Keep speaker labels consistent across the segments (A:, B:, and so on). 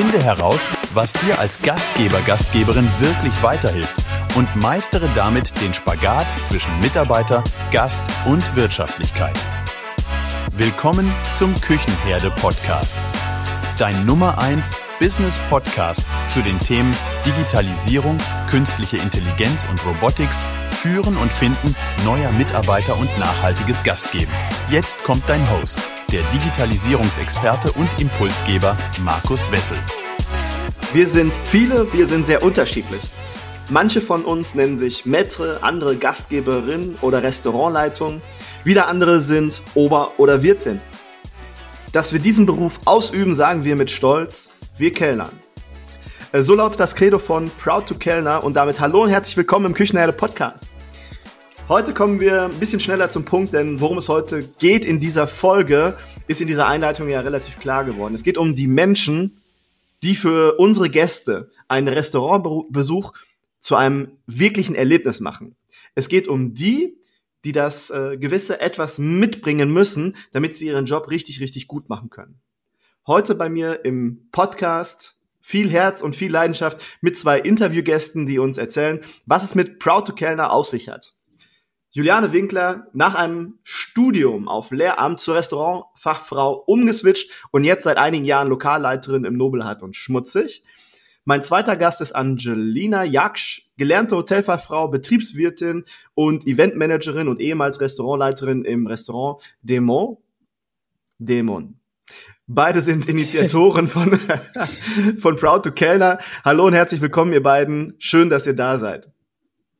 A: Finde heraus, was dir als Gastgeber, Gastgeberin wirklich weiterhilft und meistere damit den Spagat zwischen Mitarbeiter, Gast und Wirtschaftlichkeit. Willkommen zum Küchenherde Podcast. Dein Nummer 1 Business Podcast zu den Themen Digitalisierung, künstliche Intelligenz und Robotics, Führen und Finden neuer Mitarbeiter und nachhaltiges Gastgeben. Jetzt kommt dein Host, der Digitalisierungsexperte und Impulsgeber Markus Wessel.
B: Wir sind viele, wir sind sehr unterschiedlich. Manche von uns nennen sich Maitre, andere Gastgeberin oder Restaurantleitung. Wieder andere sind Ober- oder Wirtin. Dass wir diesen Beruf ausüben, sagen wir mit Stolz, wir Kellnern. Äh, so lautet das Credo von Proud to Kellner und damit hallo und herzlich willkommen im Küchenherde Podcast. Heute kommen wir ein bisschen schneller zum Punkt, denn worum es heute geht in dieser Folge, ist in dieser Einleitung ja relativ klar geworden. Es geht um die Menschen, die für unsere Gäste einen Restaurantbesuch zu einem wirklichen Erlebnis machen. Es geht um die, die das äh, gewisse etwas mitbringen müssen, damit sie ihren Job richtig, richtig gut machen können. Heute bei mir im Podcast viel Herz und viel Leidenschaft mit zwei Interviewgästen, die uns erzählen, was es mit Proud to Kellner auf sich hat. Juliane Winkler nach einem Studium auf Lehramt zur Restaurantfachfrau umgeswitcht und jetzt seit einigen Jahren Lokalleiterin im Nobelhart und Schmutzig. Mein zweiter Gast ist Angelina Jaksch, gelernte Hotelfachfrau, Betriebswirtin und Eventmanagerin und ehemals Restaurantleiterin im Restaurant Demon. Demon. Beide sind Initiatoren von, von Proud to Kellner. Hallo und herzlich willkommen, ihr beiden. Schön, dass ihr da seid.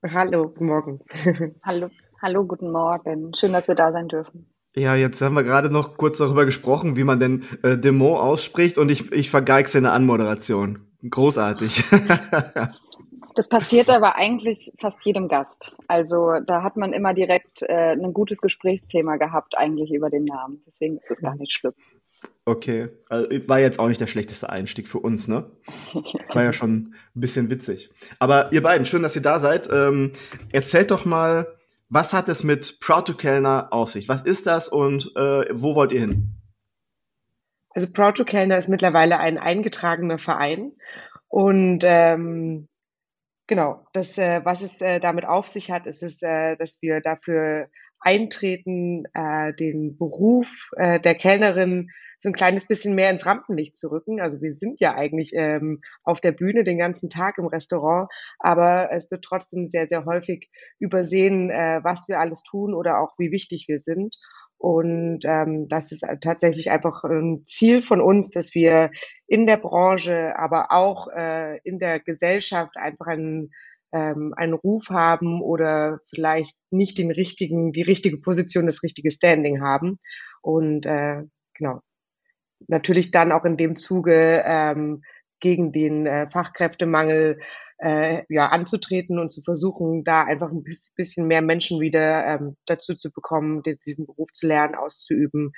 C: Hallo, guten Morgen.
D: hallo, hallo, guten Morgen. Schön, dass wir da sein dürfen.
B: Ja, jetzt haben wir gerade noch kurz darüber gesprochen, wie man denn äh, Demo ausspricht und ich, ich vergeig's in der Anmoderation. Großartig.
D: Das passiert aber eigentlich fast jedem Gast. Also da hat man immer direkt äh, ein gutes Gesprächsthema gehabt, eigentlich über den Namen. Deswegen ist es gar nicht schlimm.
B: Okay, also, war jetzt auch nicht der schlechteste Einstieg für uns, ne? War ja schon ein bisschen witzig. Aber ihr beiden, schön, dass ihr da seid. Ähm, erzählt doch mal, was hat es mit Proud to Kellner auf sich? Was ist das und äh, wo wollt ihr hin?
C: Also Proud to Kellner ist mittlerweile ein eingetragener Verein und ähm, genau, das, äh, was es äh, damit auf sich hat, ist es, äh, dass wir dafür eintreten, äh, den Beruf äh, der Kellnerin so ein kleines bisschen mehr ins Rampenlicht zu rücken. Also wir sind ja eigentlich ähm, auf der Bühne den ganzen Tag im Restaurant, aber es wird trotzdem sehr, sehr häufig übersehen, äh, was wir alles tun oder auch wie wichtig wir sind. Und ähm, das ist tatsächlich einfach ein Ziel von uns, dass wir in der Branche, aber auch äh, in der Gesellschaft einfach einen, ähm, einen Ruf haben oder vielleicht nicht den richtigen, die richtige Position, das richtige Standing haben. Und äh, genau, natürlich dann auch in dem Zuge ähm, gegen den äh, Fachkräftemangel äh, ja, anzutreten und zu versuchen, da einfach ein bisschen mehr Menschen wieder ähm, dazu zu bekommen, diesen Beruf zu lernen, auszuüben.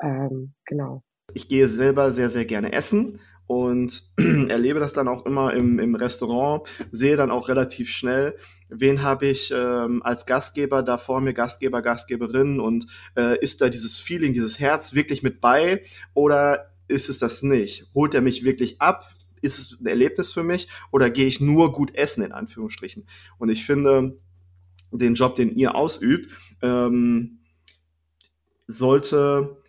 C: Ähm, genau.
B: Ich gehe selber sehr, sehr gerne essen und erlebe das dann auch immer im, im Restaurant, sehe dann auch relativ schnell, wen habe ich ähm, als Gastgeber da vor mir, Gastgeber, Gastgeberin und äh, ist da dieses Feeling, dieses Herz wirklich mit bei oder ist es das nicht? Holt er mich wirklich ab? Ist es ein Erlebnis für mich oder gehe ich nur gut essen in Anführungsstrichen? Und ich finde, den Job, den ihr ausübt, ähm, sollte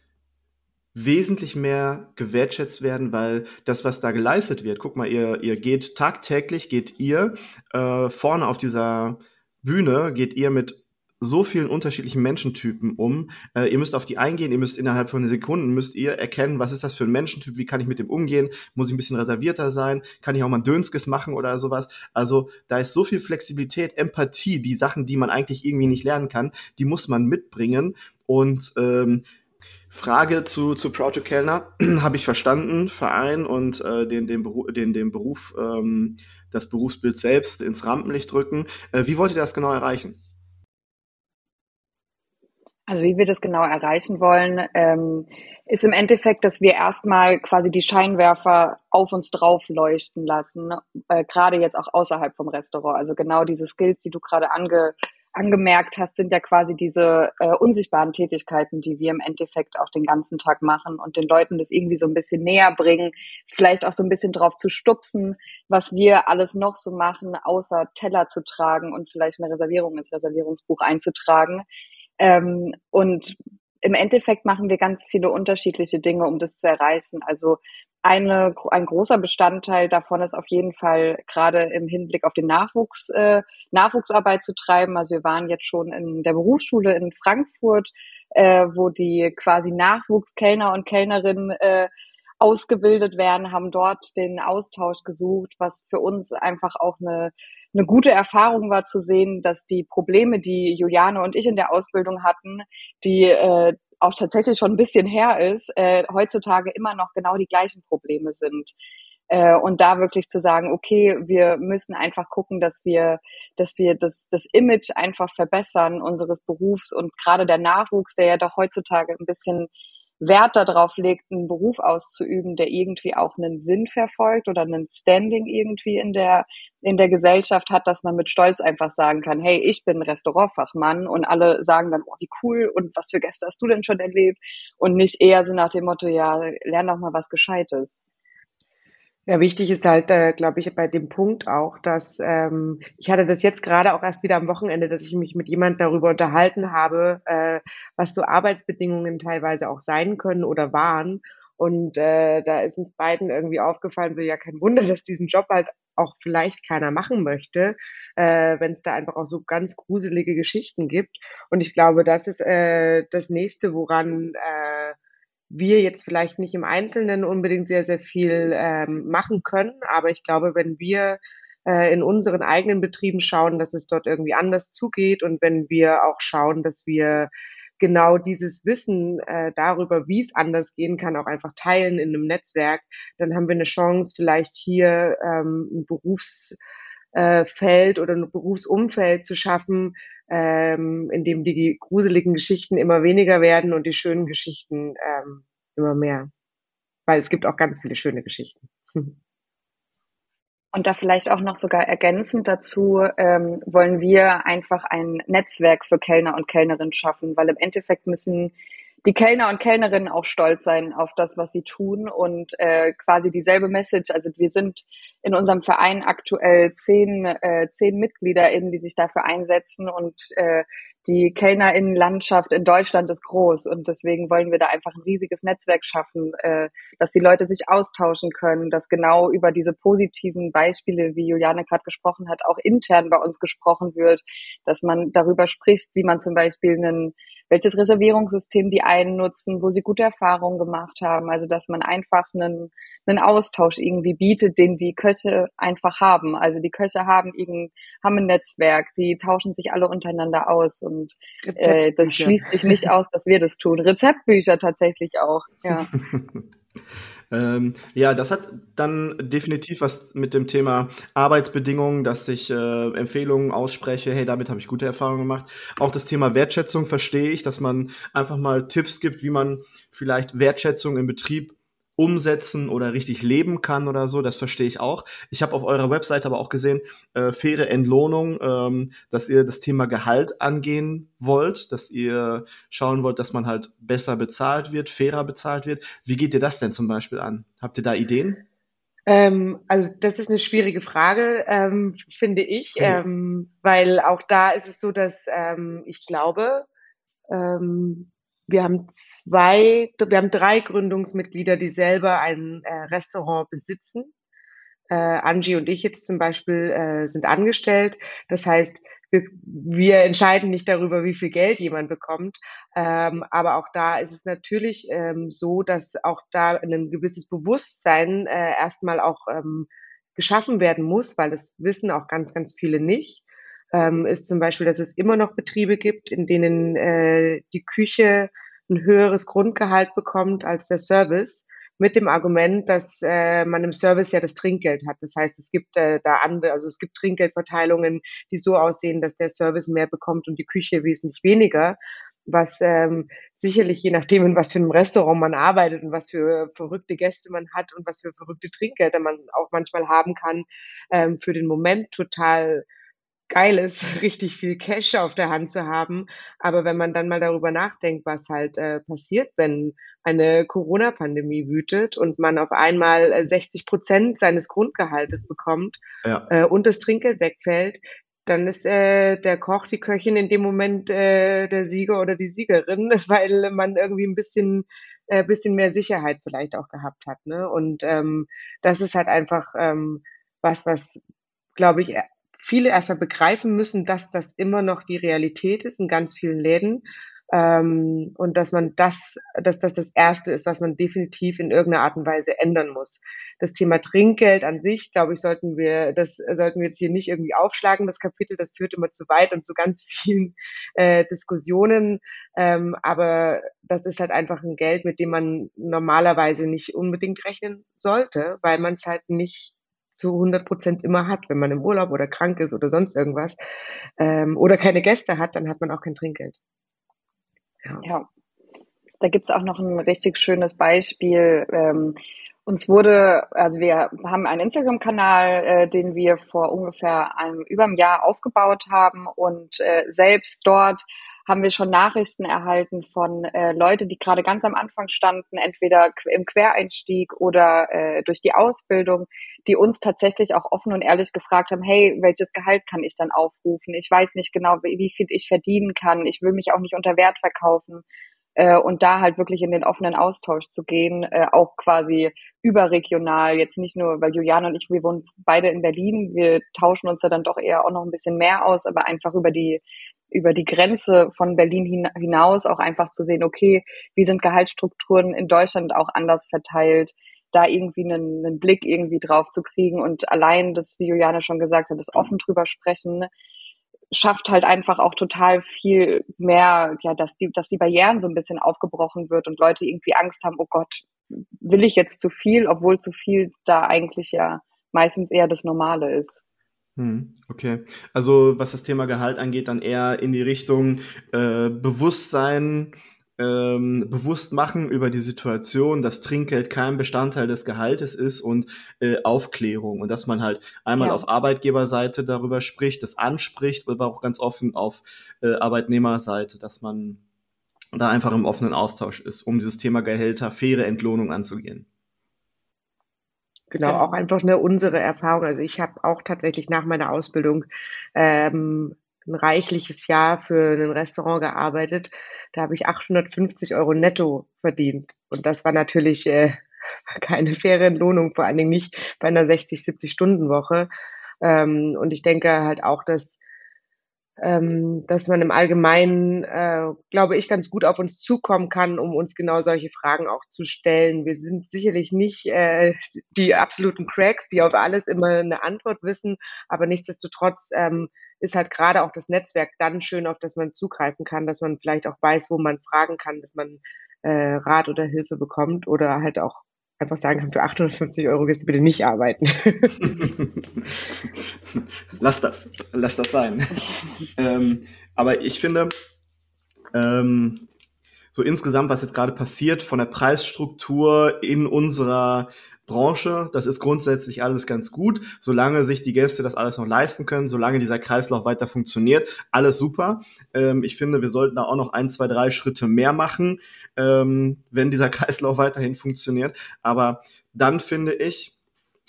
B: wesentlich mehr gewertschätzt werden, weil das, was da geleistet wird, guck mal, ihr, ihr geht tagtäglich, geht ihr äh, vorne auf dieser Bühne, geht ihr mit so vielen unterschiedlichen Menschentypen um. Äh, ihr müsst auf die eingehen, ihr müsst innerhalb von Sekunden müsst ihr erkennen, was ist das für ein Menschentyp, wie kann ich mit dem umgehen, muss ich ein bisschen reservierter sein, kann ich auch mal ein Dönskes machen oder sowas. Also da ist so viel Flexibilität, Empathie, die Sachen, die man eigentlich irgendwie nicht lernen kann, die muss man mitbringen und ähm, Frage zu, zu Proud to Kellner habe ich verstanden, Verein und äh, den, den, Beru den, den Beruf, ähm, das Berufsbild selbst ins Rampenlicht drücken. Äh, wie wollt ihr das genau erreichen?
D: Also wie wir das genau erreichen wollen, ähm, ist im Endeffekt, dass wir erstmal quasi die Scheinwerfer auf uns drauf leuchten lassen, äh, gerade jetzt auch außerhalb vom Restaurant. Also genau diese Skills, die du gerade ange angemerkt hast, sind ja quasi diese äh, unsichtbaren Tätigkeiten, die wir im Endeffekt auch den ganzen Tag machen und den Leuten das irgendwie so ein bisschen näher bringen, es vielleicht auch so ein bisschen drauf zu stupsen, was wir alles noch so machen, außer Teller zu tragen und vielleicht eine Reservierung ins Reservierungsbuch einzutragen. Ähm, und im Endeffekt machen wir ganz viele unterschiedliche Dinge, um das zu erreichen. Also eine, ein großer Bestandteil davon ist auf jeden Fall gerade im Hinblick auf den Nachwuchs, äh, Nachwuchsarbeit zu treiben. Also wir waren jetzt schon in der Berufsschule in Frankfurt, äh, wo die quasi Nachwuchskellner und Kellnerinnen äh, ausgebildet werden, haben dort den Austausch gesucht, was für uns einfach auch eine, eine gute Erfahrung war zu sehen, dass die Probleme, die Juliane und ich in der Ausbildung hatten, die äh, auch tatsächlich schon ein bisschen her ist, äh, heutzutage immer noch genau die gleichen Probleme sind. Äh, und da wirklich zu sagen, okay, wir müssen einfach gucken, dass wir, dass wir das, das Image einfach verbessern unseres Berufs und gerade der Nachwuchs, der ja doch heutzutage ein bisschen Wert darauf legt, einen Beruf auszuüben, der irgendwie auch einen Sinn verfolgt oder einen Standing irgendwie in der, in der Gesellschaft hat, dass man mit Stolz einfach sagen kann, hey, ich bin Restaurantfachmann und alle sagen dann, oh, wie cool und was für Gäste hast du denn schon erlebt? Und nicht eher so nach dem Motto, ja, lern doch mal was Gescheites.
C: Ja, wichtig ist halt, äh, glaube ich, bei dem Punkt auch, dass ähm, ich hatte das jetzt gerade auch erst wieder am Wochenende, dass ich mich mit jemand darüber unterhalten habe, äh, was so Arbeitsbedingungen teilweise auch sein können oder waren. Und äh, da ist uns beiden irgendwie aufgefallen, so ja, kein Wunder, dass diesen Job halt auch vielleicht keiner machen möchte, äh, wenn es da einfach auch so ganz gruselige Geschichten gibt. Und ich glaube, das ist äh, das nächste, woran äh, wir jetzt vielleicht nicht im Einzelnen unbedingt sehr, sehr viel ähm, machen können. Aber ich glaube, wenn wir äh, in unseren eigenen Betrieben schauen, dass es dort irgendwie anders zugeht und wenn wir auch schauen, dass wir genau dieses Wissen äh, darüber, wie es anders gehen kann, auch einfach teilen in einem Netzwerk, dann haben wir eine Chance, vielleicht hier ähm, ein Berufsfeld äh, oder ein Berufsumfeld zu schaffen, ähm, in dem die gruseligen Geschichten immer weniger werden und die schönen Geschichten ähm, immer mehr. Weil es gibt auch ganz viele schöne Geschichten.
D: Und da vielleicht auch noch sogar ergänzend dazu ähm, wollen wir einfach ein Netzwerk für Kellner und Kellnerinnen schaffen, weil im Endeffekt müssen die Kellner und Kellnerinnen auch stolz sein auf das, was sie tun und äh, quasi dieselbe Message. Also wir sind in unserem Verein aktuell zehn, äh, zehn MitgliederInnen, die sich dafür einsetzen und äh, die KellnerInnenlandschaft in Deutschland ist groß und deswegen wollen wir da einfach ein riesiges Netzwerk schaffen, äh, dass die Leute sich austauschen können, dass genau über diese positiven Beispiele, wie Juliane gerade gesprochen hat, auch intern bei uns gesprochen wird, dass man darüber spricht, wie man zum Beispiel einen welches Reservierungssystem die einen nutzen, wo sie gute Erfahrungen gemacht haben. Also dass man einfach einen, einen Austausch irgendwie bietet, den die Köche einfach haben. Also die Köche haben irgend, haben ein Netzwerk, die tauschen sich alle untereinander aus und äh, das schließt sich nicht aus, dass wir das tun. Rezeptbücher tatsächlich auch, ja.
B: Ähm, ja, das hat dann definitiv was mit dem Thema Arbeitsbedingungen, dass ich äh, Empfehlungen ausspreche, hey, damit habe ich gute Erfahrungen gemacht. Auch das Thema Wertschätzung verstehe ich, dass man einfach mal Tipps gibt, wie man vielleicht Wertschätzung im Betrieb umsetzen oder richtig leben kann oder so, das verstehe ich auch. Ich habe auf eurer Website aber auch gesehen, äh, faire Entlohnung, ähm, dass ihr das Thema Gehalt angehen wollt, dass ihr schauen wollt, dass man halt besser bezahlt wird, fairer bezahlt wird. Wie geht ihr das denn zum Beispiel an? Habt ihr da Ideen?
C: Ähm, also das ist eine schwierige Frage, ähm, finde ich, okay. ähm, weil auch da ist es so, dass ähm, ich glaube, ähm, wir haben zwei, wir haben drei Gründungsmitglieder, die selber ein äh, Restaurant besitzen. Äh, Angie und ich jetzt zum Beispiel äh, sind angestellt. Das heißt, wir, wir entscheiden nicht darüber, wie viel Geld jemand bekommt. Ähm, aber auch da ist es natürlich ähm, so, dass auch da ein gewisses Bewusstsein äh, erstmal auch ähm, geschaffen werden muss, weil das wissen auch ganz, ganz viele nicht ähm, ist zum Beispiel, dass es immer noch Betriebe gibt, in denen äh, die Küche ein höheres Grundgehalt bekommt als der Service mit dem Argument, dass äh, man im Service ja das Trinkgeld hat. Das heißt, es gibt äh, da andere, also es gibt Trinkgeldverteilungen, die so aussehen, dass der Service mehr bekommt und die Küche wesentlich weniger. Was ähm, sicherlich je nachdem, in was für einem Restaurant man arbeitet und was für verrückte Gäste man hat und was für verrückte Trinkgelder man auch manchmal haben kann, ähm, für den Moment total geil ist, richtig viel Cash auf der Hand zu haben. Aber wenn man dann mal darüber nachdenkt, was halt äh, passiert, wenn eine Corona-Pandemie wütet und man auf einmal 60 äh, Prozent seines Grundgehaltes bekommt ja. äh, und das Trinkgeld wegfällt, dann ist äh, der Koch, die Köchin in dem Moment äh, der Sieger oder die Siegerin, weil man irgendwie ein bisschen, äh, bisschen mehr Sicherheit vielleicht auch gehabt hat. Ne? Und ähm, das ist halt einfach ähm, was, was, glaube ich, viele erstmal begreifen müssen, dass das immer noch die Realität ist in ganz vielen Läden. Ähm, und dass man das, dass das das Erste ist, was man definitiv in irgendeiner Art und Weise ändern muss. Das Thema Trinkgeld an sich, glaube ich, sollten wir, das sollten wir jetzt hier nicht irgendwie aufschlagen, das Kapitel, das führt immer zu weit und zu ganz vielen äh, Diskussionen. Ähm, aber das ist halt einfach ein Geld, mit dem man normalerweise nicht unbedingt rechnen sollte, weil man es halt nicht zu 100 Prozent immer hat. Wenn man im Urlaub oder krank ist oder sonst irgendwas ähm, oder keine Gäste hat, dann hat man auch kein Trinkgeld.
D: Ja, ja. da gibt's auch noch ein richtig schönes Beispiel. Ähm, uns wurde, also wir haben einen Instagram-Kanal, äh, den wir vor ungefähr einem über einem Jahr aufgebaut haben und äh, selbst dort haben wir schon Nachrichten erhalten von äh, Leute, die gerade ganz am Anfang standen, entweder im Quereinstieg oder äh, durch die Ausbildung, die uns tatsächlich auch offen und ehrlich gefragt haben, hey, welches Gehalt kann ich dann aufrufen? Ich weiß nicht genau, wie, wie viel ich verdienen kann. Ich will mich auch nicht unter Wert verkaufen. Äh, und da halt wirklich in den offenen Austausch zu gehen, äh, auch quasi überregional, jetzt nicht nur, weil Juliane und ich, wir wohnen beide in Berlin, wir tauschen uns da dann doch eher auch noch ein bisschen mehr aus, aber einfach über die über die Grenze von Berlin hinaus auch einfach zu sehen, okay, wie sind Gehaltsstrukturen in Deutschland auch anders verteilt, da irgendwie einen, einen Blick irgendwie drauf zu kriegen und allein das, wie Juliane schon gesagt hat, das offen drüber sprechen, schafft halt einfach auch total viel mehr, ja, dass die, dass die Barrieren so ein bisschen aufgebrochen wird und Leute irgendwie Angst haben, oh Gott, will ich jetzt zu viel, obwohl zu viel da eigentlich ja meistens eher das Normale ist.
B: Hm, okay. Also was das Thema Gehalt angeht, dann eher in die Richtung äh, Bewusstsein, ähm, bewusst machen über die Situation, dass Trinkgeld kein Bestandteil des Gehaltes ist und äh, Aufklärung und dass man halt einmal ja. auf Arbeitgeberseite darüber spricht, das anspricht, aber auch ganz offen auf äh, Arbeitnehmerseite, dass man da einfach im offenen Austausch ist, um dieses Thema Gehälter, faire Entlohnung anzugehen.
C: Genau, auch einfach eine unsere Erfahrung. Also ich habe auch tatsächlich nach meiner Ausbildung ähm, ein reichliches Jahr für ein Restaurant gearbeitet. Da habe ich 850 Euro netto verdient. Und das war natürlich äh, keine faire Entlohnung, vor allen Dingen nicht bei einer 60, 70 Stunden Woche. Ähm, und ich denke halt auch, dass ähm, dass man im Allgemeinen, äh, glaube ich, ganz gut auf uns zukommen kann, um uns genau solche Fragen auch zu stellen. Wir sind sicherlich nicht äh, die absoluten Cracks, die auf alles immer eine Antwort wissen, aber nichtsdestotrotz ähm, ist halt gerade auch das Netzwerk dann schön, auf das man zugreifen kann, dass man vielleicht auch weiß, wo man fragen kann, dass man äh, Rat oder Hilfe bekommt oder halt auch einfach sagen kann, für 850 Euro wirst du bitte nicht arbeiten.
B: lass das, lass das sein. ähm, aber ich finde, ähm, so insgesamt, was jetzt gerade passiert von der Preisstruktur in unserer Branche. Das ist grundsätzlich alles ganz gut, solange sich die Gäste das alles noch leisten können, solange dieser Kreislauf weiter funktioniert. Alles super. Ähm, ich finde, wir sollten da auch noch ein, zwei, drei Schritte mehr machen, ähm, wenn dieser Kreislauf weiterhin funktioniert. Aber dann finde ich,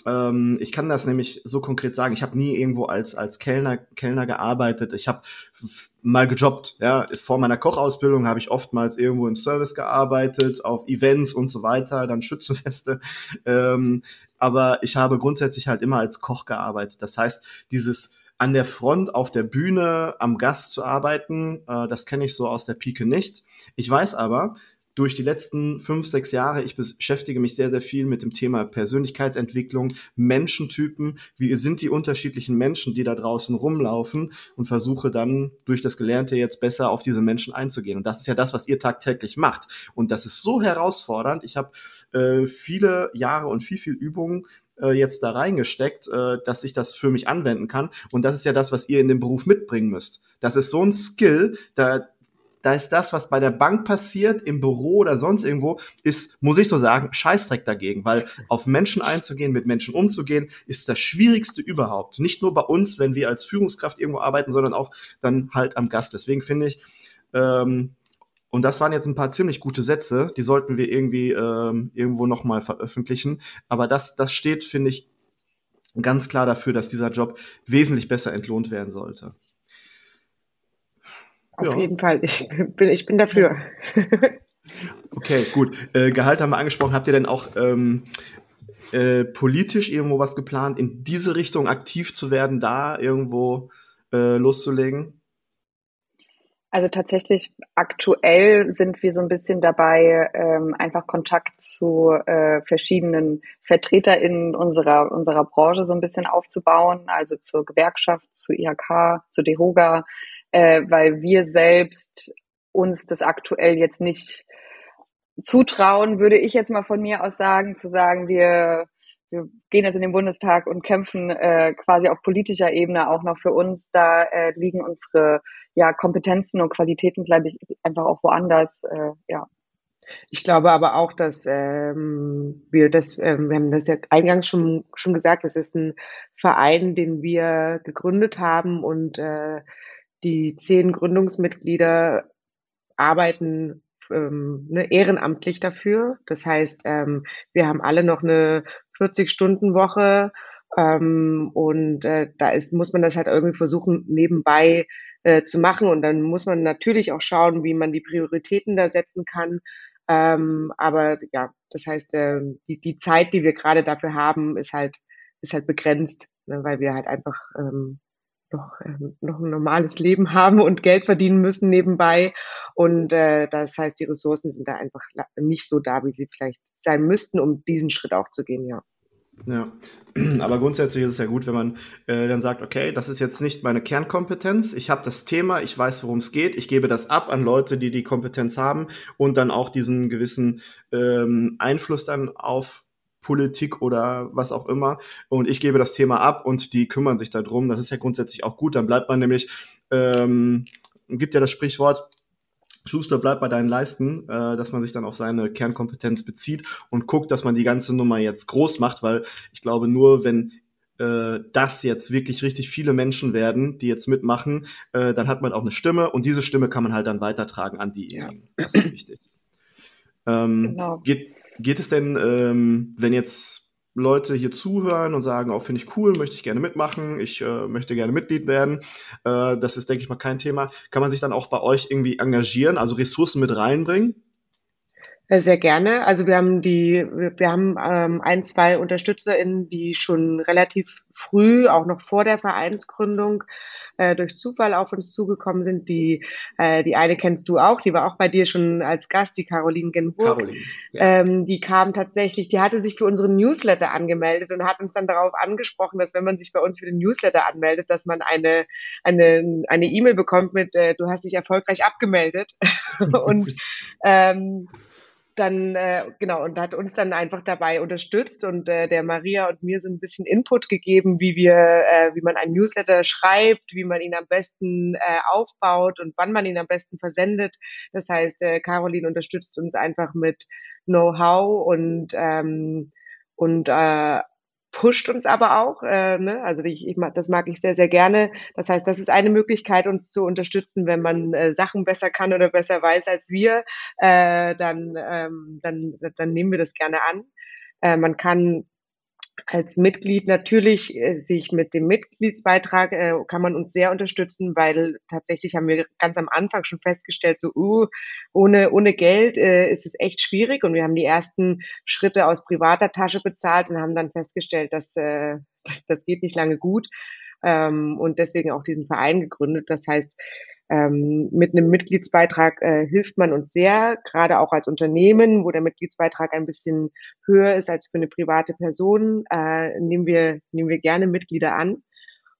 B: ähm, ich kann das nämlich so konkret sagen. Ich habe nie irgendwo als als Kellner Kellner gearbeitet. Ich habe mal gejobbt. Ja, vor meiner Kochausbildung habe ich oftmals irgendwo im Service gearbeitet, auf Events und so weiter, dann Schützenfeste. Ähm, aber ich habe grundsätzlich halt immer als Koch gearbeitet. Das heißt, dieses an der Front auf der Bühne am Gast zu arbeiten, äh, das kenne ich so aus der Pike nicht. Ich weiß aber, durch die letzten fünf, sechs Jahre, ich beschäftige mich sehr, sehr viel mit dem Thema Persönlichkeitsentwicklung, Menschentypen, wie sind die unterschiedlichen Menschen, die da draußen rumlaufen und versuche dann durch das Gelernte jetzt besser auf diese Menschen einzugehen. Und das ist ja das, was ihr tagtäglich macht. Und das ist so herausfordernd. Ich habe äh, viele Jahre und viel, viel Übungen äh, jetzt da reingesteckt, äh, dass ich das für mich anwenden kann. Und das ist ja das, was ihr in dem Beruf mitbringen müsst. Das ist so ein Skill, da da ist das, was bei der Bank passiert, im Büro oder sonst irgendwo, ist, muss ich so sagen, Scheißdreck dagegen, weil auf Menschen einzugehen, mit Menschen umzugehen, ist das Schwierigste überhaupt. Nicht nur bei uns, wenn wir als Führungskraft irgendwo arbeiten, sondern auch dann halt am Gast. Deswegen finde ich, ähm, und das waren jetzt ein paar ziemlich gute Sätze, die sollten wir irgendwie ähm, irgendwo nochmal veröffentlichen. Aber das, das steht, finde ich, ganz klar dafür, dass dieser Job wesentlich besser entlohnt werden sollte.
C: Auf ja. jeden Fall, ich bin, ich bin dafür.
B: okay, gut. Äh, Gehalt haben wir angesprochen. Habt ihr denn auch ähm, äh, politisch irgendwo was geplant, in diese Richtung aktiv zu werden, da irgendwo äh, loszulegen?
D: Also tatsächlich aktuell sind wir so ein bisschen dabei, ähm, einfach Kontakt zu äh, verschiedenen VertreterInnen unserer, unserer Branche so ein bisschen aufzubauen, also zur Gewerkschaft, zu IHK, zu DEHOGA, äh, weil wir selbst uns das aktuell jetzt nicht zutrauen, würde ich jetzt mal von mir aus sagen, zu sagen, wir, wir gehen jetzt in den Bundestag und kämpfen äh, quasi auf politischer Ebene auch noch für uns. Da äh, liegen unsere ja, Kompetenzen und Qualitäten, glaube ich, einfach auch woanders. Äh, ja.
C: Ich glaube aber auch, dass ähm, wir das, ähm, wir haben das ja eingangs schon, schon gesagt, das ist ein Verein, den wir gegründet haben und äh, die zehn Gründungsmitglieder arbeiten ähm, ne, ehrenamtlich dafür. Das heißt, ähm, wir haben alle noch eine 40-Stunden-Woche ähm, und äh, da ist, muss man das halt irgendwie versuchen, nebenbei äh, zu machen. Und dann muss man natürlich auch schauen, wie man die Prioritäten da setzen kann. Ähm, aber ja, das heißt, äh, die, die Zeit, die wir gerade dafür haben, ist halt, ist halt begrenzt, ne, weil wir halt einfach ähm, noch, äh, noch ein normales Leben haben und Geld verdienen müssen nebenbei. Und äh, das heißt, die Ressourcen sind da einfach nicht so da, wie sie vielleicht sein müssten, um diesen Schritt auch zu gehen, ja.
B: Ja, aber grundsätzlich ist es ja gut, wenn man äh, dann sagt, okay, das ist jetzt nicht meine Kernkompetenz, ich habe das Thema, ich weiß, worum es geht, ich gebe das ab an Leute, die die Kompetenz haben und dann auch diesen gewissen ähm, Einfluss dann auf Politik oder was auch immer. Und ich gebe das Thema ab und die kümmern sich darum. Das ist ja grundsätzlich auch gut. Dann bleibt man nämlich, ähm, gibt ja das Sprichwort, Schuster bleibt bei deinen Leisten, äh, dass man sich dann auf seine Kernkompetenz bezieht und guckt, dass man die ganze Nummer jetzt groß macht, weil ich glaube, nur wenn äh, das jetzt wirklich richtig viele Menschen werden, die jetzt mitmachen, äh, dann hat man auch eine Stimme und diese Stimme kann man halt dann weitertragen an diejenigen. Das ist wichtig. Ähm, genau. geht, Geht es denn, ähm, wenn jetzt Leute hier zuhören und sagen, oh, finde ich cool, möchte ich gerne mitmachen, ich äh, möchte gerne Mitglied werden, äh, das ist, denke ich mal, kein Thema. Kann man sich dann auch bei euch irgendwie engagieren, also Ressourcen mit reinbringen?
C: Äh, sehr gerne. Also wir haben die, wir haben ähm, ein, zwei UnterstützerInnen, die schon relativ früh, auch noch vor der Vereinsgründung, äh, durch Zufall auf uns zugekommen sind. Die, äh, die eine kennst du auch, die war auch bei dir schon als Gast, die Caroline Genburg. Caroline, ja. ähm, die kam tatsächlich, die hatte sich für unseren Newsletter angemeldet und hat uns dann darauf angesprochen, dass wenn man sich bei uns für den Newsletter anmeldet, dass man eine eine eine E-Mail bekommt mit, äh, du hast dich erfolgreich abgemeldet. und ähm, dann äh, genau und hat uns dann einfach dabei unterstützt und äh, der Maria und mir so ein bisschen Input gegeben, wie wir, äh, wie man einen Newsletter schreibt, wie man ihn am besten äh, aufbaut und wann man ihn am besten versendet. Das heißt, äh, Caroline unterstützt uns einfach mit Know-how und ähm, und äh, pusht uns aber auch. Äh, ne? Also ich, ich, das mag ich sehr, sehr gerne. Das heißt, das ist eine Möglichkeit, uns zu unterstützen, wenn man äh, Sachen besser kann oder besser weiß als wir, äh, dann, ähm, dann, dann nehmen wir das gerne an. Äh, man kann als Mitglied natürlich äh, sich mit dem Mitgliedsbeitrag äh, kann man uns sehr unterstützen, weil tatsächlich haben wir ganz am Anfang schon festgestellt, so uh, ohne ohne Geld äh, ist es echt schwierig und wir haben die ersten Schritte aus privater Tasche bezahlt und haben dann festgestellt, dass äh, das, das geht nicht lange gut ähm, und deswegen auch diesen Verein gegründet. Das heißt, ähm, mit einem Mitgliedsbeitrag äh, hilft man uns sehr, gerade auch als Unternehmen, wo der Mitgliedsbeitrag ein bisschen höher ist als für eine private Person, äh, nehmen wir nehmen wir gerne Mitglieder an.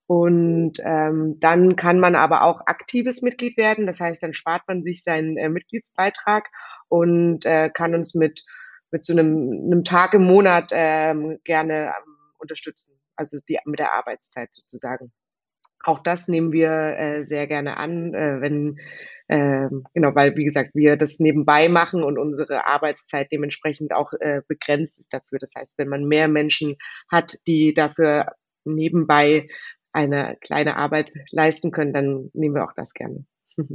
C: Und ähm, dann kann man aber auch aktives Mitglied werden. Das heißt, dann spart man sich seinen äh, Mitgliedsbeitrag und äh, kann uns mit mit so einem, einem Tag im Monat ähm, gerne ähm, unterstützen. Also die, mit der Arbeitszeit sozusagen auch das nehmen wir äh, sehr gerne an, äh, wenn ähm, genau, weil wie gesagt wir das nebenbei machen und unsere Arbeitszeit dementsprechend auch äh, begrenzt ist dafür. Das heißt, wenn man mehr Menschen hat, die dafür nebenbei eine kleine Arbeit leisten können, dann nehmen wir auch das gerne.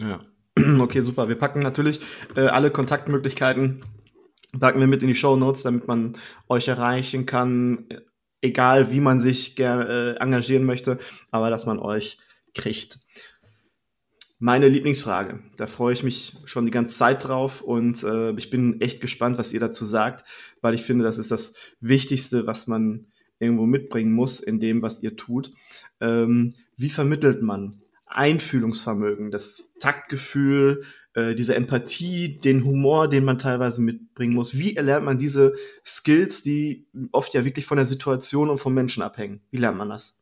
B: Ja, okay, super. Wir packen natürlich äh, alle Kontaktmöglichkeiten, packen wir mit in die Show Notes, damit man euch erreichen kann, egal wie man sich gerne äh, engagieren möchte, aber dass man euch kriegt. Meine Lieblingsfrage, da freue ich mich schon die ganze Zeit drauf und äh, ich bin echt gespannt, was ihr dazu sagt, weil ich finde, das ist das Wichtigste, was man irgendwo mitbringen muss in dem, was ihr tut. Ähm, wie vermittelt man Einfühlungsvermögen, das Taktgefühl, äh, diese Empathie, den Humor, den man teilweise mitbringen muss? Wie erlernt man diese Skills, die oft ja wirklich von der Situation und vom Menschen abhängen? Wie lernt man das?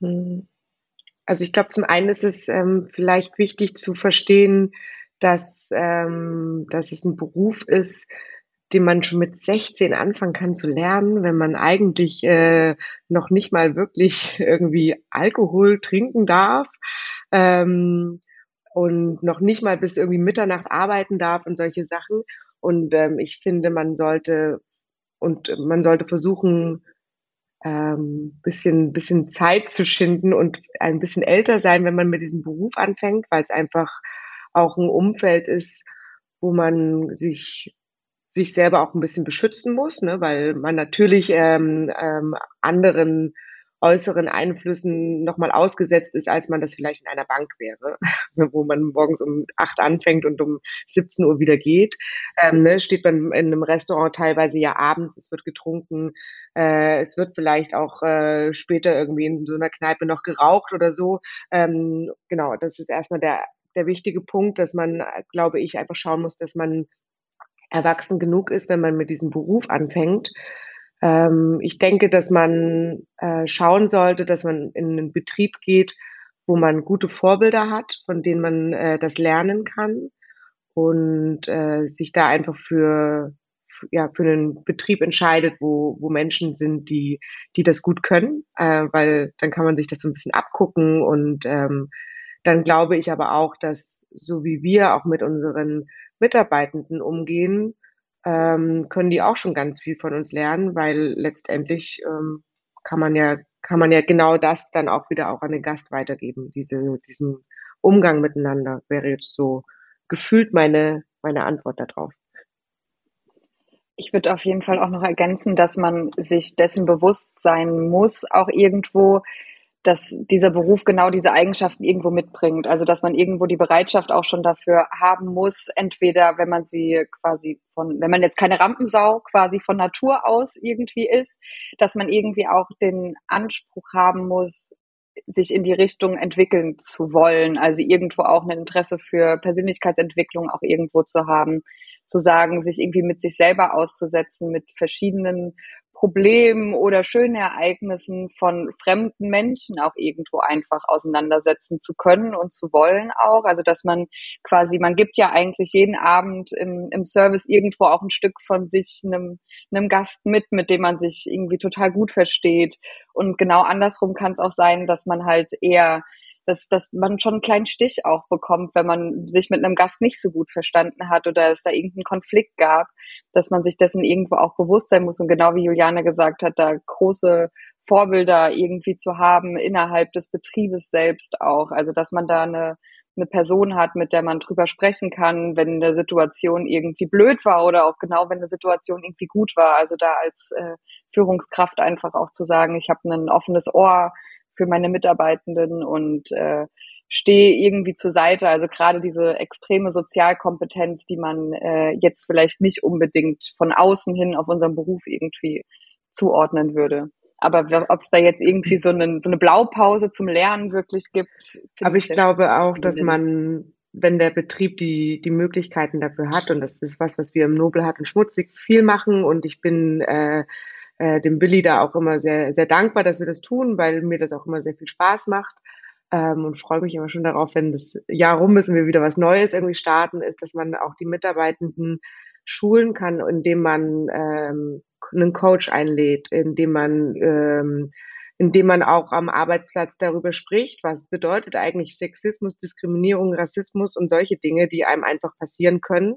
C: Hm. Also ich glaube, zum einen ist es ähm, vielleicht wichtig zu verstehen, dass, ähm, dass es ein Beruf ist, den man schon mit 16 anfangen kann zu lernen, wenn man eigentlich äh, noch nicht mal wirklich irgendwie Alkohol trinken darf ähm, und noch nicht mal bis irgendwie Mitternacht arbeiten darf und solche Sachen. Und ähm, ich finde, man sollte und man sollte versuchen, ähm, bisschen, bisschen Zeit zu schinden und ein bisschen älter sein, wenn man mit diesem Beruf anfängt, weil es einfach auch ein Umfeld ist, wo man sich sich selber auch ein bisschen beschützen muss, ne, weil man natürlich ähm, ähm, anderen äußeren Einflüssen nochmal ausgesetzt ist, als man das vielleicht in einer Bank wäre, wo man morgens um acht anfängt und um 17 Uhr wieder geht. Ähm, ne, steht man in einem Restaurant teilweise ja abends, es wird getrunken, äh, es wird vielleicht auch äh, später irgendwie in so einer Kneipe noch geraucht oder so. Ähm, genau, das ist erstmal der, der wichtige Punkt, dass man, glaube ich, einfach schauen muss, dass man erwachsen genug ist, wenn man mit diesem Beruf anfängt. Ähm, ich denke, dass man äh, schauen sollte, dass man in einen Betrieb geht, wo man gute Vorbilder hat, von denen man äh, das lernen kann und äh, sich da einfach für ja für einen Betrieb entscheidet, wo wo Menschen sind, die die das gut können, äh, weil dann kann man sich das so ein bisschen abgucken und ähm, dann glaube ich aber auch, dass so wie wir auch mit unseren Mitarbeitenden umgehen, ähm, können die auch schon ganz viel von uns lernen, weil letztendlich ähm, kann man ja kann man ja genau das dann auch wieder auch an den Gast weitergeben. Diese, diesen Umgang miteinander wäre jetzt so gefühlt meine meine Antwort darauf.
D: Ich würde auf jeden Fall auch noch ergänzen, dass man sich dessen bewusst sein muss, auch irgendwo, dass dieser Beruf genau diese Eigenschaften irgendwo mitbringt. Also dass man irgendwo die Bereitschaft auch schon dafür haben muss, entweder wenn man sie quasi von, wenn man jetzt keine Rampensau quasi von Natur aus irgendwie ist, dass man irgendwie auch den Anspruch haben muss, sich in die Richtung entwickeln zu wollen. Also irgendwo auch ein Interesse für Persönlichkeitsentwicklung auch irgendwo zu haben, zu sagen, sich irgendwie mit sich selber auszusetzen, mit verschiedenen Problemen oder schönen Ereignissen von fremden Menschen auch irgendwo einfach auseinandersetzen zu können und zu wollen auch. Also dass man quasi, man gibt ja eigentlich jeden Abend im, im Service irgendwo auch ein Stück von sich einem, einem Gast mit, mit dem man sich irgendwie total gut versteht. Und genau andersrum kann es auch sein, dass man halt eher dass, dass man schon einen kleinen Stich auch bekommt, wenn man sich mit einem Gast nicht so gut verstanden hat oder es da irgendeinen Konflikt gab, dass man sich dessen irgendwo auch bewusst sein muss und genau wie Juliane gesagt hat, da große Vorbilder irgendwie zu haben innerhalb des Betriebes selbst auch. Also dass man da eine, eine Person hat, mit der man drüber sprechen kann, wenn eine Situation irgendwie blöd war oder auch genau, wenn eine Situation irgendwie gut war. Also da als äh, Führungskraft einfach auch zu sagen, ich habe ein offenes Ohr für meine Mitarbeitenden und äh, stehe irgendwie zur Seite. Also gerade diese extreme Sozialkompetenz, die man äh, jetzt vielleicht nicht unbedingt von außen hin auf unserem Beruf irgendwie zuordnen würde. Aber ob es da jetzt irgendwie so eine, so eine Blaupause zum Lernen wirklich gibt.
C: Aber ich, ich glaube auch, dass man, wenn der Betrieb die, die Möglichkeiten dafür hat, und das ist was, was wir im Nobel hatten, schmutzig viel machen und ich bin äh, äh, dem Billy da auch immer sehr, sehr dankbar, dass wir das tun, weil mir das auch immer sehr viel Spaß macht. Ähm, und freue mich immer schon darauf, wenn das Jahr rum und wir wieder was Neues irgendwie starten, ist, dass man auch die Mitarbeitenden schulen kann, indem man ähm, einen Coach einlädt, indem man ähm, indem man auch am Arbeitsplatz darüber spricht, was bedeutet eigentlich Sexismus, Diskriminierung, Rassismus und solche Dinge, die einem einfach passieren können.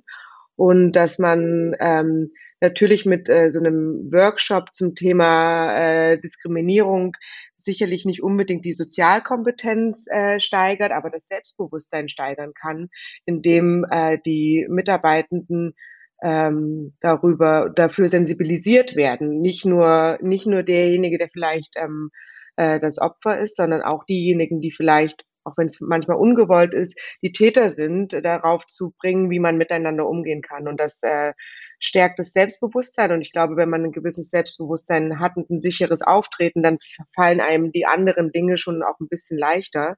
C: Und dass man ähm, natürlich mit äh, so einem Workshop zum Thema äh, Diskriminierung sicherlich nicht unbedingt die Sozialkompetenz äh, steigert, aber das Selbstbewusstsein steigern kann, indem äh, die Mitarbeitenden ähm, darüber dafür sensibilisiert werden. Nicht nur nicht nur derjenige, der vielleicht ähm, äh, das Opfer ist, sondern auch diejenigen, die vielleicht auch wenn es manchmal ungewollt ist, die Täter sind, darauf zu bringen, wie man miteinander umgehen kann. Und das äh, stärkt das Selbstbewusstsein. Und ich glaube, wenn man ein gewisses Selbstbewusstsein hat und ein sicheres Auftreten, dann fallen einem die anderen Dinge schon auch ein bisschen leichter.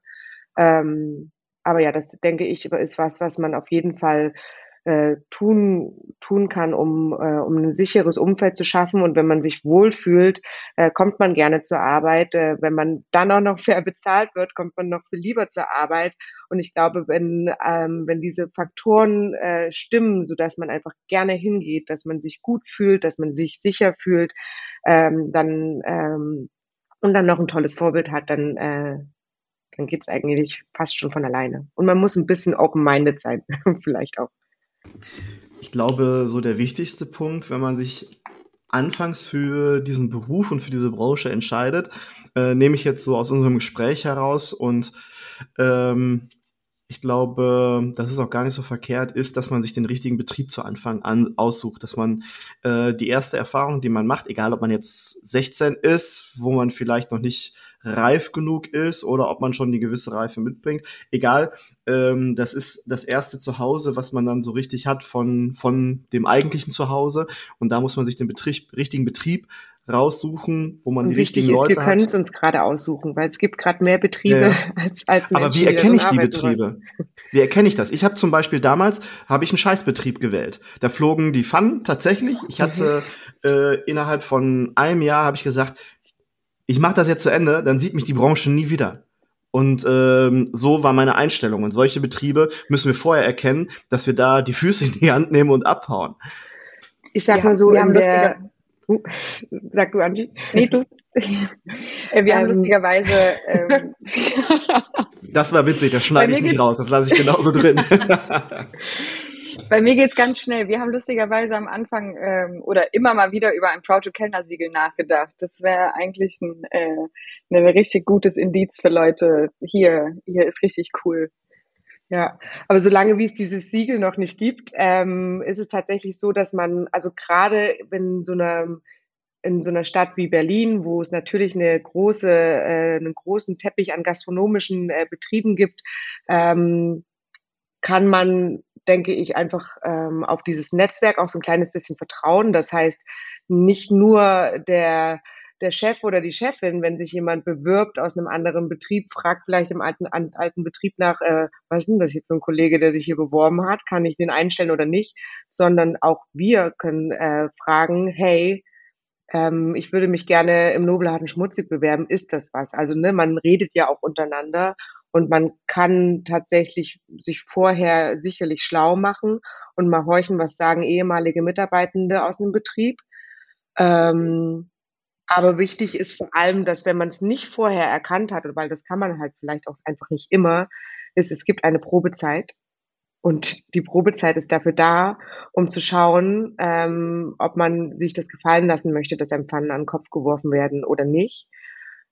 C: Ähm, aber ja, das denke ich, ist was, was man auf jeden Fall äh, tun, tun kann, um, äh, um ein sicheres Umfeld zu schaffen. Und wenn man sich wohlfühlt, äh, kommt man gerne zur Arbeit. Äh, wenn man dann auch noch fair bezahlt wird, kommt man noch viel lieber zur Arbeit. Und ich glaube, wenn, ähm, wenn diese Faktoren äh, stimmen, so dass man einfach gerne hingeht, dass man sich gut fühlt, dass man sich sicher fühlt, ähm, dann ähm, und dann noch ein tolles Vorbild hat, dann, äh, dann geht's eigentlich fast schon von alleine. Und man muss ein bisschen open-minded sein, vielleicht auch.
B: Ich glaube, so der wichtigste Punkt, wenn man sich anfangs für diesen Beruf und für diese Branche entscheidet, äh, nehme ich jetzt so aus unserem Gespräch heraus und ähm, ich glaube, das ist auch gar nicht so verkehrt, ist, dass man sich den richtigen Betrieb zu Anfang an aussucht, dass man äh, die erste Erfahrung, die man macht, egal ob man jetzt 16 ist, wo man vielleicht noch nicht reif genug ist oder ob man schon die gewisse Reife mitbringt. Egal, ähm, das ist das erste Zuhause, was man dann so richtig hat von, von dem eigentlichen Zuhause. Und da muss man sich den Betrieb, richtigen Betrieb raussuchen, wo man
C: und
B: die richtigen
C: ist,
B: Leute
C: wir können es uns gerade aussuchen, weil es gibt gerade mehr Betriebe ja. als, als
B: Menschen. Aber wie erkenne ich die Betriebe? Wie erkenne ich das? Ich habe zum Beispiel damals habe ich einen Scheißbetrieb gewählt. Da flogen die Pfannen tatsächlich. Ich hatte mhm. äh, innerhalb von einem Jahr habe ich gesagt, ich mache das jetzt zu Ende, dann sieht mich die Branche nie wieder. Und ähm, so war meine Einstellung. Und solche Betriebe müssen wir vorher erkennen, dass wir da die Füße in die Hand nehmen und abhauen.
C: Ich sag ja, mal so, in der, uh, sag du, Angie.
D: Nee, du. Wir haben lustigerweise. Ähm,
B: das war witzig, das schneide ich nicht raus, das lasse ich genauso drin.
D: Bei mir geht's ganz schnell. Wir haben lustigerweise am Anfang ähm, oder immer mal wieder über ein Proud to Kellner Siegel nachgedacht. Das wäre eigentlich ein, äh, ein richtig gutes Indiz für Leute. Hier, hier ist richtig cool.
C: Ja, aber solange wie es dieses Siegel noch nicht gibt, ähm, ist es tatsächlich so, dass man, also gerade in so einer in so einer Stadt wie Berlin, wo es natürlich eine große, äh, einen großen Teppich an gastronomischen äh, Betrieben gibt, ähm, kann man denke ich, einfach ähm, auf dieses Netzwerk auch so ein kleines bisschen vertrauen. Das heißt, nicht nur der, der Chef oder die Chefin, wenn sich jemand bewirbt aus einem anderen Betrieb, fragt vielleicht im alten, alten Betrieb nach, äh, was ist denn das hier für ein Kollege, der sich hier beworben hat, kann ich den einstellen oder nicht, sondern auch wir können äh, fragen, hey, ähm, ich würde mich gerne im Nobelharten Schmutzig bewerben, ist das was? Also ne, man redet ja auch untereinander und man kann tatsächlich sich vorher sicherlich schlau machen und mal horchen, was sagen ehemalige Mitarbeitende aus einem Betrieb. Ähm, aber wichtig ist vor allem, dass wenn man es nicht vorher erkannt hat, weil das kann man halt vielleicht auch einfach nicht immer, ist, es gibt eine Probezeit. Und die Probezeit ist dafür da, um zu schauen, ähm, ob man sich das gefallen lassen möchte, dass einem Pfannen an den Kopf geworfen werden oder nicht.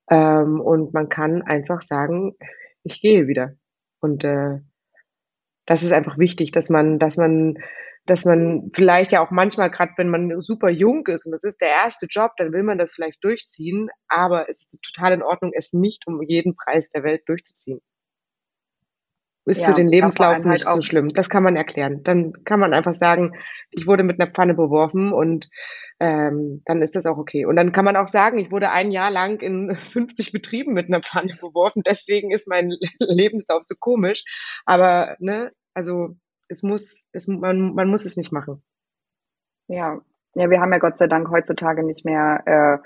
C: Ähm, und man kann einfach sagen, ich gehe wieder. Und äh, das ist einfach wichtig, dass man, dass man, dass man vielleicht ja auch manchmal, gerade wenn man super jung ist und das ist der erste Job, dann will man das vielleicht durchziehen, aber es ist total in Ordnung, es nicht um jeden Preis der Welt durchzuziehen. Ist ja, für den Lebenslauf halt nicht so schlimm. Das kann man erklären. Dann kann man einfach sagen, ich wurde mit einer Pfanne beworfen und ähm, dann ist das auch okay. Und dann kann man auch sagen, ich wurde ein Jahr lang in 50 Betrieben mit einer Pfanne beworfen, deswegen ist mein Lebenslauf so komisch. Aber, ne, also es muss, es, man, man muss es nicht machen.
D: Ja, ja, wir haben ja Gott sei Dank heutzutage nicht mehr äh,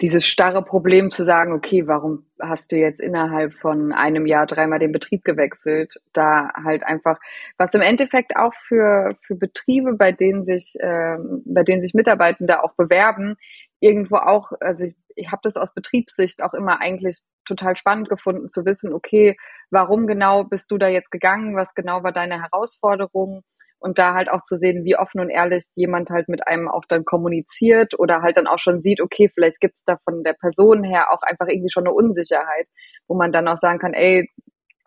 D: dieses starre Problem zu sagen, okay, warum hast du jetzt innerhalb von einem Jahr dreimal den Betrieb gewechselt? Da halt einfach, was im Endeffekt auch für, für Betriebe, bei denen sich, äh, bei denen sich Mitarbeitende auch bewerben, irgendwo auch, also ich, ich habe das aus Betriebssicht auch immer eigentlich total spannend gefunden zu wissen, okay, warum genau bist du da jetzt gegangen, was genau war deine Herausforderung und da halt auch zu sehen, wie offen und ehrlich jemand halt mit einem auch dann kommuniziert oder halt dann auch schon sieht, okay, vielleicht gibt es da von der Person her auch einfach irgendwie schon eine Unsicherheit, wo man dann auch sagen kann, ey,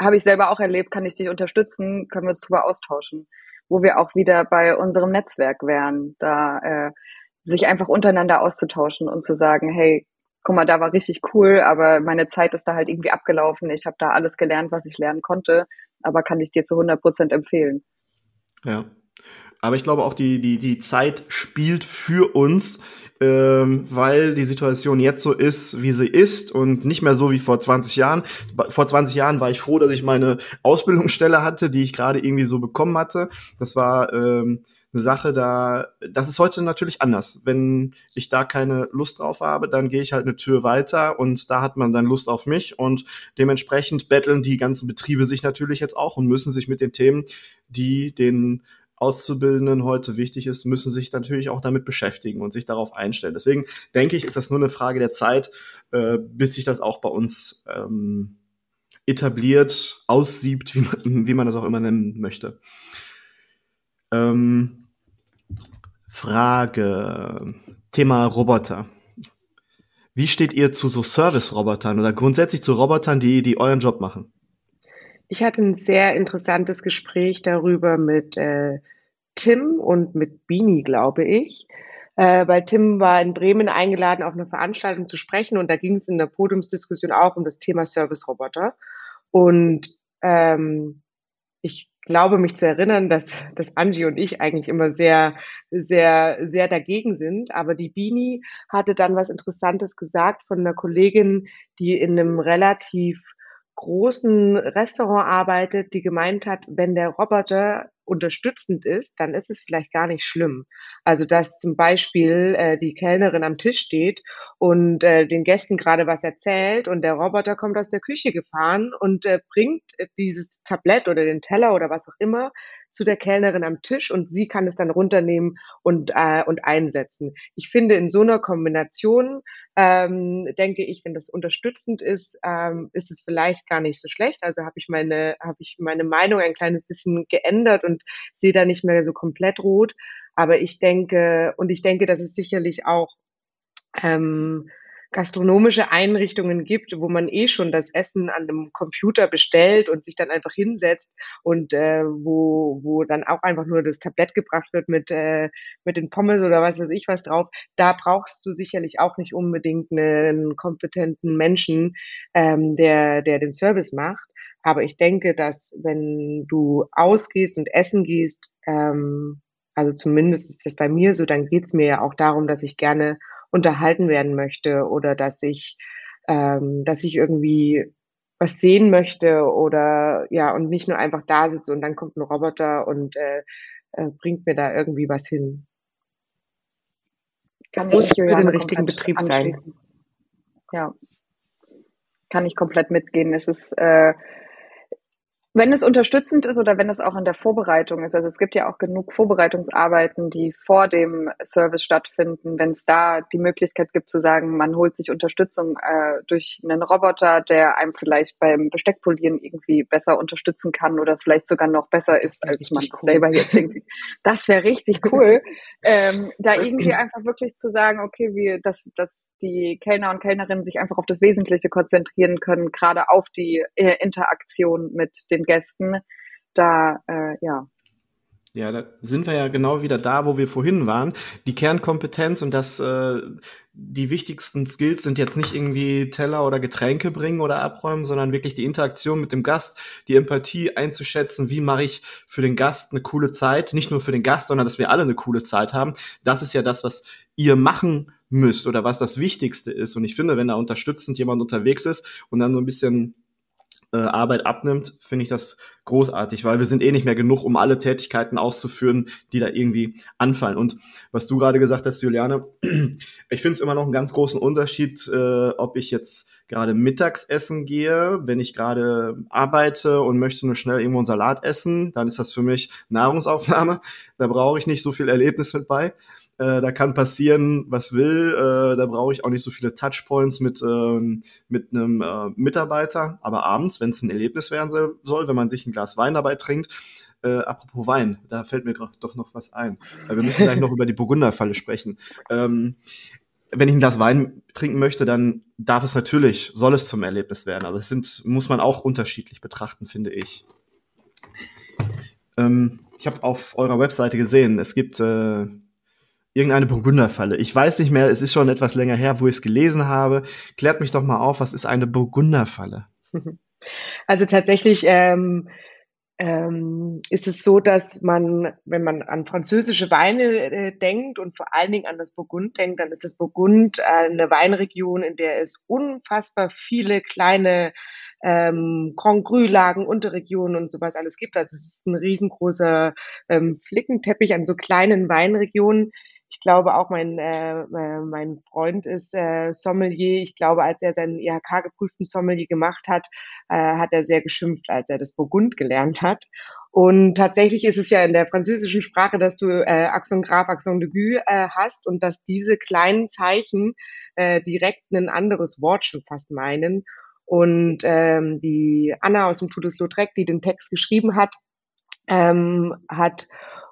D: habe ich selber auch erlebt, kann ich dich unterstützen, können wir uns drüber austauschen, wo wir auch wieder bei unserem Netzwerk wären, da äh, sich einfach untereinander auszutauschen und zu sagen, hey, guck mal, da war richtig cool, aber meine Zeit ist da halt irgendwie abgelaufen. Ich habe da alles gelernt, was ich lernen konnte, aber kann ich dir zu 100 Prozent empfehlen.
B: Ja. Aber ich glaube auch, die, die, die Zeit spielt für uns, ähm, weil die Situation jetzt so ist, wie sie ist und nicht mehr so wie vor 20 Jahren. Vor 20 Jahren war ich froh, dass ich meine Ausbildungsstelle hatte, die ich gerade irgendwie so bekommen hatte. Das war ähm, eine Sache, da das ist heute natürlich anders. Wenn ich da keine Lust drauf habe, dann gehe ich halt eine Tür weiter und da hat man dann Lust auf mich und dementsprechend betteln die ganzen Betriebe sich natürlich jetzt auch und müssen sich mit den Themen, die den Auszubildenden heute wichtig ist, müssen sich natürlich auch damit beschäftigen und sich darauf einstellen. Deswegen denke ich, ist das nur eine Frage der Zeit, äh, bis sich das auch bei uns ähm, etabliert, aussiebt, wie man, wie man das auch immer nennen möchte. Ähm, Frage, Thema Roboter. Wie steht ihr zu so Service-Robotern oder grundsätzlich zu Robotern, die, die euren Job machen?
C: Ich hatte ein sehr interessantes Gespräch darüber mit äh, Tim und mit Bini, glaube ich. Äh, weil Tim war in Bremen eingeladen, auf einer Veranstaltung zu sprechen und da ging es in der Podiumsdiskussion auch um das Thema Service-Roboter. Und ähm, ich glaube mich zu erinnern, dass, dass Angie und ich eigentlich immer sehr, sehr, sehr dagegen sind. Aber die Bini hatte dann was Interessantes gesagt von einer Kollegin, die in einem relativ großen Restaurant arbeitet, die gemeint hat, wenn der Roboter unterstützend ist, dann ist es vielleicht gar nicht schlimm. Also dass zum Beispiel äh, die Kellnerin am Tisch steht und äh, den Gästen gerade was erzählt und der Roboter kommt aus der Küche gefahren und äh, bringt dieses Tablett oder den Teller oder was auch immer zu der Kellnerin am Tisch und sie kann es dann runternehmen und, äh, und einsetzen. Ich finde, in so einer Kombination, ähm, denke ich, wenn das unterstützend ist, ähm, ist es vielleicht gar nicht so schlecht. Also habe ich meine, habe ich meine Meinung ein kleines bisschen geändert und sehe da nicht mehr so komplett rot. Aber ich denke, und ich denke, dass es sicherlich auch ähm, gastronomische Einrichtungen gibt, wo man eh schon das Essen an dem Computer bestellt und sich dann einfach hinsetzt und äh, wo, wo dann auch einfach nur das Tablett gebracht wird mit, äh, mit den Pommes oder was weiß ich was drauf, da brauchst du sicherlich auch nicht unbedingt einen kompetenten Menschen, ähm, der, der den Service macht. Aber ich denke, dass wenn du ausgehst und essen gehst, ähm, also zumindest ist das bei mir so, dann geht's mir ja auch darum, dass ich gerne unterhalten werden möchte oder dass ich, ähm, dass ich irgendwie was sehen möchte oder ja und nicht nur einfach da sitze und dann kommt ein Roboter und äh, äh, bringt mir da irgendwie was hin.
D: Kann Muss für den richtigen Betrieb sein. Ja, kann ich komplett mitgehen. Es ist äh, wenn es unterstützend ist oder wenn es auch in der Vorbereitung ist, also es gibt ja auch genug Vorbereitungsarbeiten, die vor dem Service stattfinden, wenn es da die Möglichkeit gibt zu sagen, man holt sich Unterstützung äh, durch einen Roboter, der einem vielleicht beim Besteckpolieren irgendwie besser unterstützen kann oder vielleicht sogar noch besser ist, als man cool. selber jetzt irgendwie. Das wäre richtig cool. ähm, da irgendwie einfach wirklich zu sagen, okay, wie, dass, dass die Kellner und Kellnerinnen sich einfach auf das Wesentliche konzentrieren können, gerade auf die äh, Interaktion mit den Gästen, da, äh, ja.
B: Ja, da sind wir ja genau wieder da, wo wir vorhin waren. Die Kernkompetenz und das, äh, die wichtigsten Skills sind jetzt nicht irgendwie Teller oder Getränke bringen oder abräumen, sondern wirklich die Interaktion mit dem Gast, die Empathie einzuschätzen, wie mache ich für den Gast eine coole Zeit, nicht nur für den Gast, sondern dass wir alle eine coole Zeit haben. Das ist ja das, was ihr machen müsst oder was das Wichtigste ist. Und ich finde, wenn da unterstützend jemand unterwegs ist und dann so ein bisschen äh, Arbeit abnimmt, finde ich das großartig, weil wir sind eh nicht mehr genug, um alle Tätigkeiten auszuführen, die da irgendwie anfallen. Und was du gerade gesagt hast, Juliane, ich finde es immer noch einen ganz großen Unterschied, äh, ob ich jetzt gerade mittags essen gehe, wenn ich gerade arbeite und möchte nur schnell irgendwo einen Salat essen, dann ist das für mich Nahrungsaufnahme. Da brauche ich nicht so viel Erlebnis mit bei. Äh, da kann passieren, was will. Äh, da brauche ich auch nicht so viele Touchpoints mit, ähm, mit einem äh, Mitarbeiter. Aber abends, wenn es ein Erlebnis werden soll, wenn man sich ein Glas Wein dabei trinkt, äh, apropos Wein, da fällt mir doch noch was ein. Wir müssen gleich noch über die Burgunderfalle sprechen. Ähm, wenn ich ein Glas Wein trinken möchte, dann darf es natürlich, soll es zum Erlebnis werden. Also es sind, muss man auch unterschiedlich betrachten, finde ich. Ähm, ich habe auf eurer Webseite gesehen, es gibt äh, irgendeine Burgunderfalle. Ich weiß nicht mehr, es ist schon etwas länger her, wo ich es gelesen habe. Klärt mich doch mal auf, was ist eine Burgunderfalle?
C: Also tatsächlich ähm, ähm, ist es so, dass man, wenn man an französische Weine äh, denkt und vor allen Dingen an das Burgund denkt, dann ist das Burgund eine Weinregion, in der es unfassbar viele kleine ähm, Grand Cru-Lagen, Unterregionen und sowas alles gibt. Also es ist ein riesengroßer ähm, Flickenteppich an so kleinen Weinregionen, ich glaube auch mein, äh, äh, mein Freund ist äh, Sommelier. Ich glaube, als er seinen IHK-geprüften Sommelier gemacht hat, äh, hat er sehr geschimpft, als er das Burgund gelernt hat. Und tatsächlich ist es ja in der französischen Sprache, dass du äh, Accent grave, Accent de gu äh, hast und dass diese kleinen Zeichen äh, direkt ein anderes Wort schon fast meinen. Und ähm, die Anna aus dem Toulouse-Lautrec, die den Text geschrieben hat, ähm, hat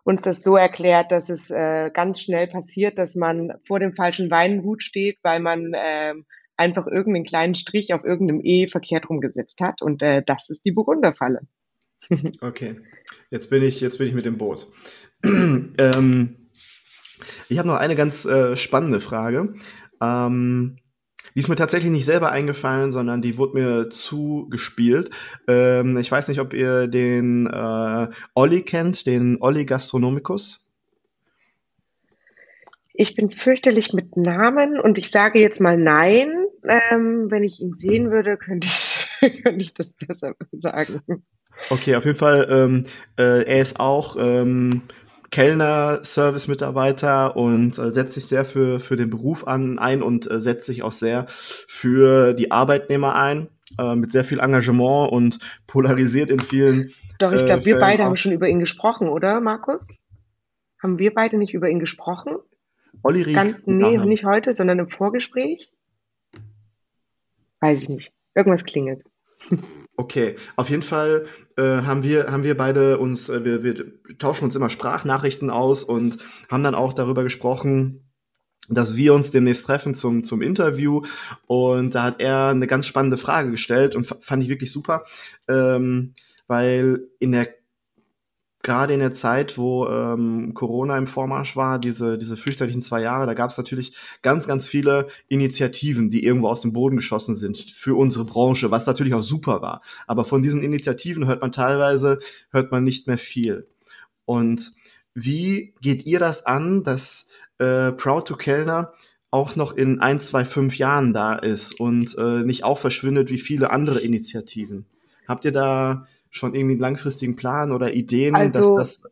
C: uns das so erklärt, dass es äh, ganz schnell passiert, dass man vor dem falschen Weingut steht, weil man äh, einfach irgendeinen kleinen Strich auf irgendeinem E verkehrt rumgesetzt hat. Und äh, das ist die Burgunderfalle.
B: okay, jetzt bin ich, jetzt bin ich mit dem Boot. ähm, ich habe noch eine ganz äh, spannende Frage. Ähm, die ist mir tatsächlich nicht selber eingefallen, sondern die wurde mir zugespielt. Ähm, ich weiß nicht, ob ihr den äh, Olli kennt, den Olli Gastronomicus.
C: Ich bin fürchterlich mit Namen und ich sage jetzt mal nein. Ähm, wenn ich ihn sehen würde, könnte ich, könnte ich das besser sagen.
B: Okay, auf jeden Fall, ähm, äh, er ist auch ähm, Kellner, Service-Mitarbeiter und äh, setzt sich sehr für, für den Beruf an, ein und äh, setzt sich auch sehr für die Arbeitnehmer ein, äh, mit sehr viel Engagement und polarisiert in vielen.
C: Doch, ich glaube, äh, wir beide haben schon über ihn gesprochen, oder, Markus? Haben wir beide nicht über ihn gesprochen?
B: Olli Rieck.
C: Ganz, nee, nicht heute, sondern im Vorgespräch? Weiß ich nicht. Irgendwas klingelt.
B: Okay, auf jeden Fall äh, haben wir haben wir beide uns äh, wir, wir tauschen uns immer Sprachnachrichten aus und haben dann auch darüber gesprochen, dass wir uns demnächst treffen zum zum Interview. Und da hat er eine ganz spannende Frage gestellt und fand ich wirklich super, ähm, weil in der gerade in der Zeit, wo ähm, Corona im Vormarsch war, diese, diese fürchterlichen zwei Jahre, da gab es natürlich ganz, ganz viele Initiativen, die irgendwo aus dem Boden geschossen sind für unsere Branche, was natürlich auch super war. Aber von diesen Initiativen hört man teilweise, hört man nicht mehr viel. Und wie geht ihr das an, dass äh, Proud to Kellner auch noch in ein, zwei, fünf Jahren da ist und äh, nicht auch verschwindet wie viele andere Initiativen? Habt ihr da schon irgendwie einen langfristigen Plan oder Ideen,
C: also, dass das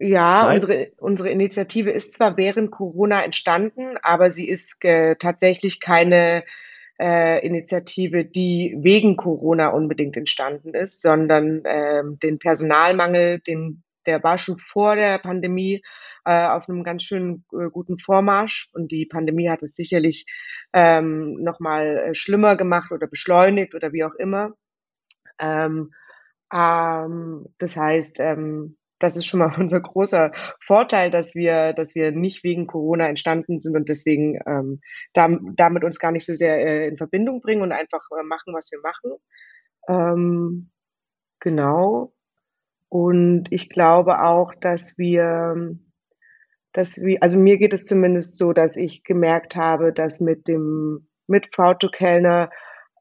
C: ja, unsere, unsere Initiative ist zwar während Corona entstanden, aber sie ist äh, tatsächlich keine äh, Initiative, die wegen Corona unbedingt entstanden ist, sondern äh, den Personalmangel, den, der war schon vor der Pandemie äh, auf einem ganz schönen äh, guten Vormarsch und die Pandemie hat es sicherlich ähm, nochmal äh, schlimmer gemacht oder beschleunigt oder wie auch immer. Ähm, ähm, das heißt, ähm, das ist schon mal unser großer Vorteil, dass wir, dass wir nicht wegen Corona entstanden sind und deswegen ähm, da, damit uns gar nicht so sehr äh, in Verbindung bringen und einfach äh, machen, was wir machen. Ähm, genau. Und ich glaube auch, dass wir, dass wir, also mir geht es zumindest so, dass ich gemerkt habe, dass mit dem, mit Frau to Kellner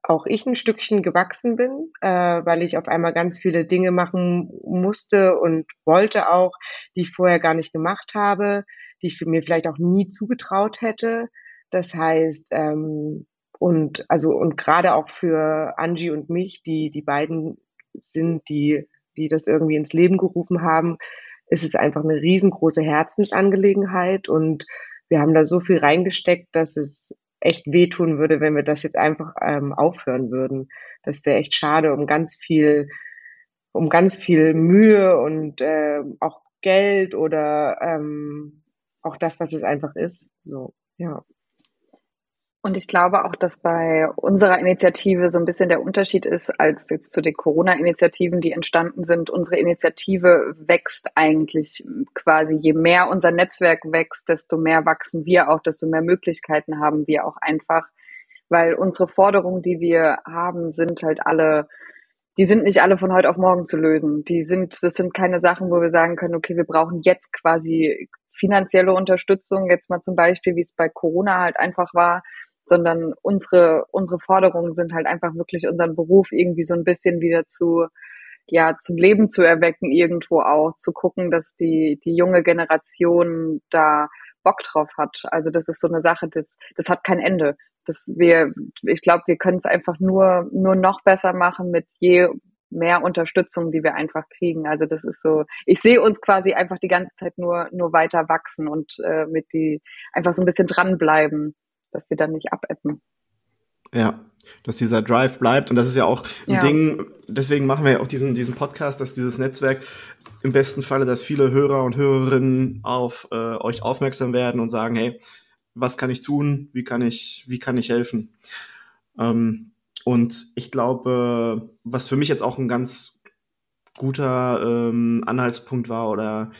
C: auch ich ein Stückchen gewachsen bin, äh, weil ich auf einmal ganz viele Dinge machen musste und wollte auch, die ich vorher gar nicht gemacht habe, die ich mir vielleicht auch nie zugetraut hätte. Das heißt, ähm, und also und gerade auch für Angie und mich, die die beiden sind, die die das irgendwie ins Leben gerufen haben, ist es einfach eine riesengroße Herzensangelegenheit und wir haben da so viel reingesteckt, dass es echt wehtun würde, wenn wir das jetzt einfach ähm, aufhören würden. Das wäre echt schade um ganz viel, um ganz viel Mühe und äh, auch Geld oder ähm, auch das, was es einfach ist. So, ja.
D: Und ich glaube auch, dass bei unserer Initiative so ein bisschen der Unterschied ist, als jetzt zu den Corona-Initiativen, die entstanden sind. Unsere Initiative wächst eigentlich quasi, je mehr unser Netzwerk wächst, desto mehr wachsen wir auch, desto mehr Möglichkeiten haben wir auch einfach, weil unsere Forderungen, die wir haben, sind halt alle die sind nicht alle von heute auf morgen zu lösen. Die sind, das sind keine Sachen, wo wir sagen können, okay, wir brauchen jetzt quasi finanzielle Unterstützung, jetzt mal zum Beispiel, wie es bei Corona halt einfach war, sondern unsere, unsere Forderungen sind halt einfach wirklich unseren Beruf irgendwie so ein bisschen wieder zu, ja, zum Leben zu erwecken irgendwo auch, zu gucken, dass die, die junge Generation da Bock drauf hat. Also das ist so eine Sache, das, das hat kein Ende. Das wir, ich glaube, wir können es einfach nur, nur noch besser machen mit je mehr Unterstützung, die wir einfach kriegen. Also das ist so, ich sehe uns quasi einfach die ganze Zeit nur, nur weiter wachsen und äh, mit die einfach so ein bisschen dranbleiben dass wir dann nicht abappen.
B: Ja, dass dieser Drive bleibt. Und das ist ja auch ein ja. Ding, deswegen machen wir ja auch diesen, diesen Podcast, dass dieses Netzwerk im besten Falle, dass viele Hörer und Hörerinnen auf äh, euch aufmerksam werden und sagen, hey, was kann ich tun? Wie kann ich, wie kann ich helfen? Ähm, und ich glaube, was für mich jetzt auch ein ganz guter ähm, Anhaltspunkt war oder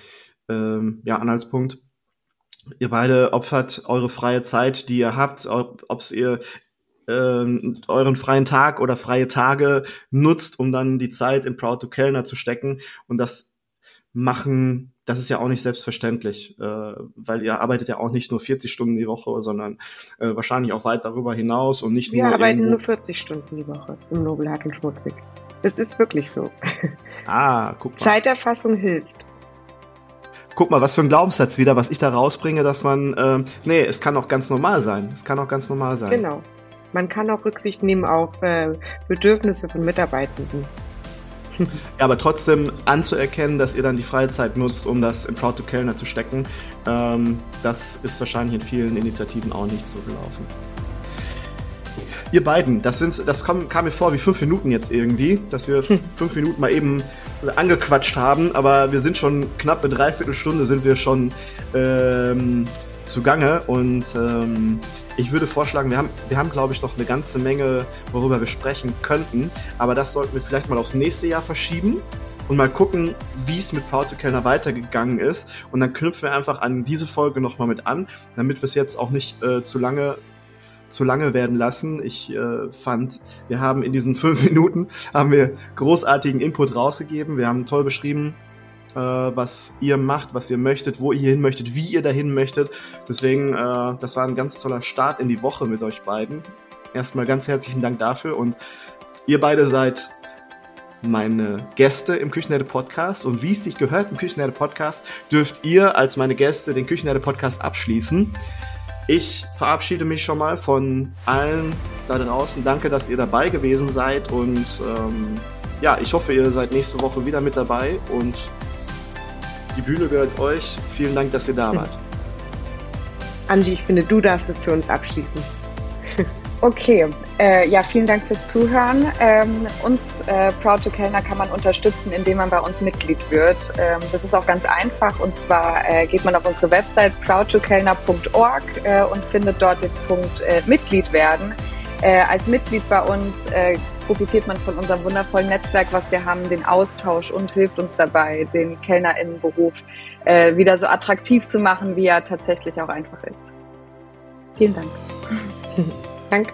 B: ähm, ja, Anhaltspunkt, ihr beide opfert eure freie Zeit, die ihr habt, ob es ihr ähm, euren freien Tag oder freie Tage nutzt, um dann die Zeit in Proud to Kellner zu stecken und das machen, das ist ja auch nicht selbstverständlich, äh, weil ihr arbeitet ja auch nicht nur 40 Stunden die Woche, sondern äh, wahrscheinlich auch weit darüber hinaus und nicht
C: Wir
B: nur.
C: Wir arbeiten irgendwo... nur 40 Stunden die Woche im Nobel Hart und Schmutzig. Das ist wirklich so.
B: Ah, guck mal.
C: Zeiterfassung hilft
B: guck mal, was für ein Glaubenssatz wieder, was ich da rausbringe, dass man, äh, nee, es kann auch ganz normal sein. Es kann auch ganz normal sein.
C: Genau. Man kann auch Rücksicht nehmen auf äh, Bedürfnisse von Mitarbeitenden.
B: ja, aber trotzdem anzuerkennen, dass ihr dann die freie Zeit nutzt, um das in Proud to Kellner zu stecken, ähm, das ist wahrscheinlich in vielen Initiativen auch nicht so gelaufen. Ihr beiden, das, sind, das kam, kam mir vor wie fünf Minuten jetzt irgendwie, dass wir fünf Minuten mal eben angequatscht haben, aber wir sind schon knapp eine Dreiviertelstunde sind wir schon ähm, zugange und ähm, ich würde vorschlagen, wir haben, wir haben glaube ich noch eine ganze Menge, worüber wir sprechen könnten, aber das sollten wir vielleicht mal aufs nächste Jahr verschieben und mal gucken, wie es mit to Kellner weitergegangen ist. Und dann knüpfen wir einfach an diese Folge nochmal mit an, damit wir es jetzt auch nicht äh, zu lange zu lange werden lassen. Ich äh, fand, wir haben in diesen fünf Minuten haben wir großartigen Input rausgegeben. Wir haben toll beschrieben, äh, was ihr macht, was ihr möchtet, wo ihr hin möchtet, wie ihr dahin möchtet. Deswegen, äh, das war ein ganz toller Start in die Woche mit euch beiden. Erstmal ganz herzlichen Dank dafür und ihr beide seid meine Gäste im Küchenherde Podcast und wie es sich gehört im Küchenherde Podcast, dürft ihr als meine Gäste den Küchenherde Podcast abschließen. Ich verabschiede mich schon mal von allen da draußen. Danke, dass ihr dabei gewesen seid und ähm, ja, ich hoffe, ihr seid nächste Woche wieder mit dabei und die Bühne gehört euch. Vielen Dank, dass ihr da wart.
C: Angie, ich finde, du darfst es für uns abschließen.
D: Okay, äh, ja, vielen Dank fürs Zuhören. Ähm, uns äh, Proud to Kellner kann man unterstützen, indem man bei uns Mitglied wird. Ähm, das ist auch ganz einfach und zwar äh, geht man auf unsere Website proudtokellner.org äh, und findet dort den Punkt äh, Mitglied werden. Äh, als Mitglied bei uns profitiert man von unserem wundervollen Netzwerk, was wir haben, den Austausch und hilft uns dabei, den Kellnerinnenberuf wieder so attraktiv zu machen, wie er tatsächlich auch einfach ist. Vielen Dank.
C: Danke.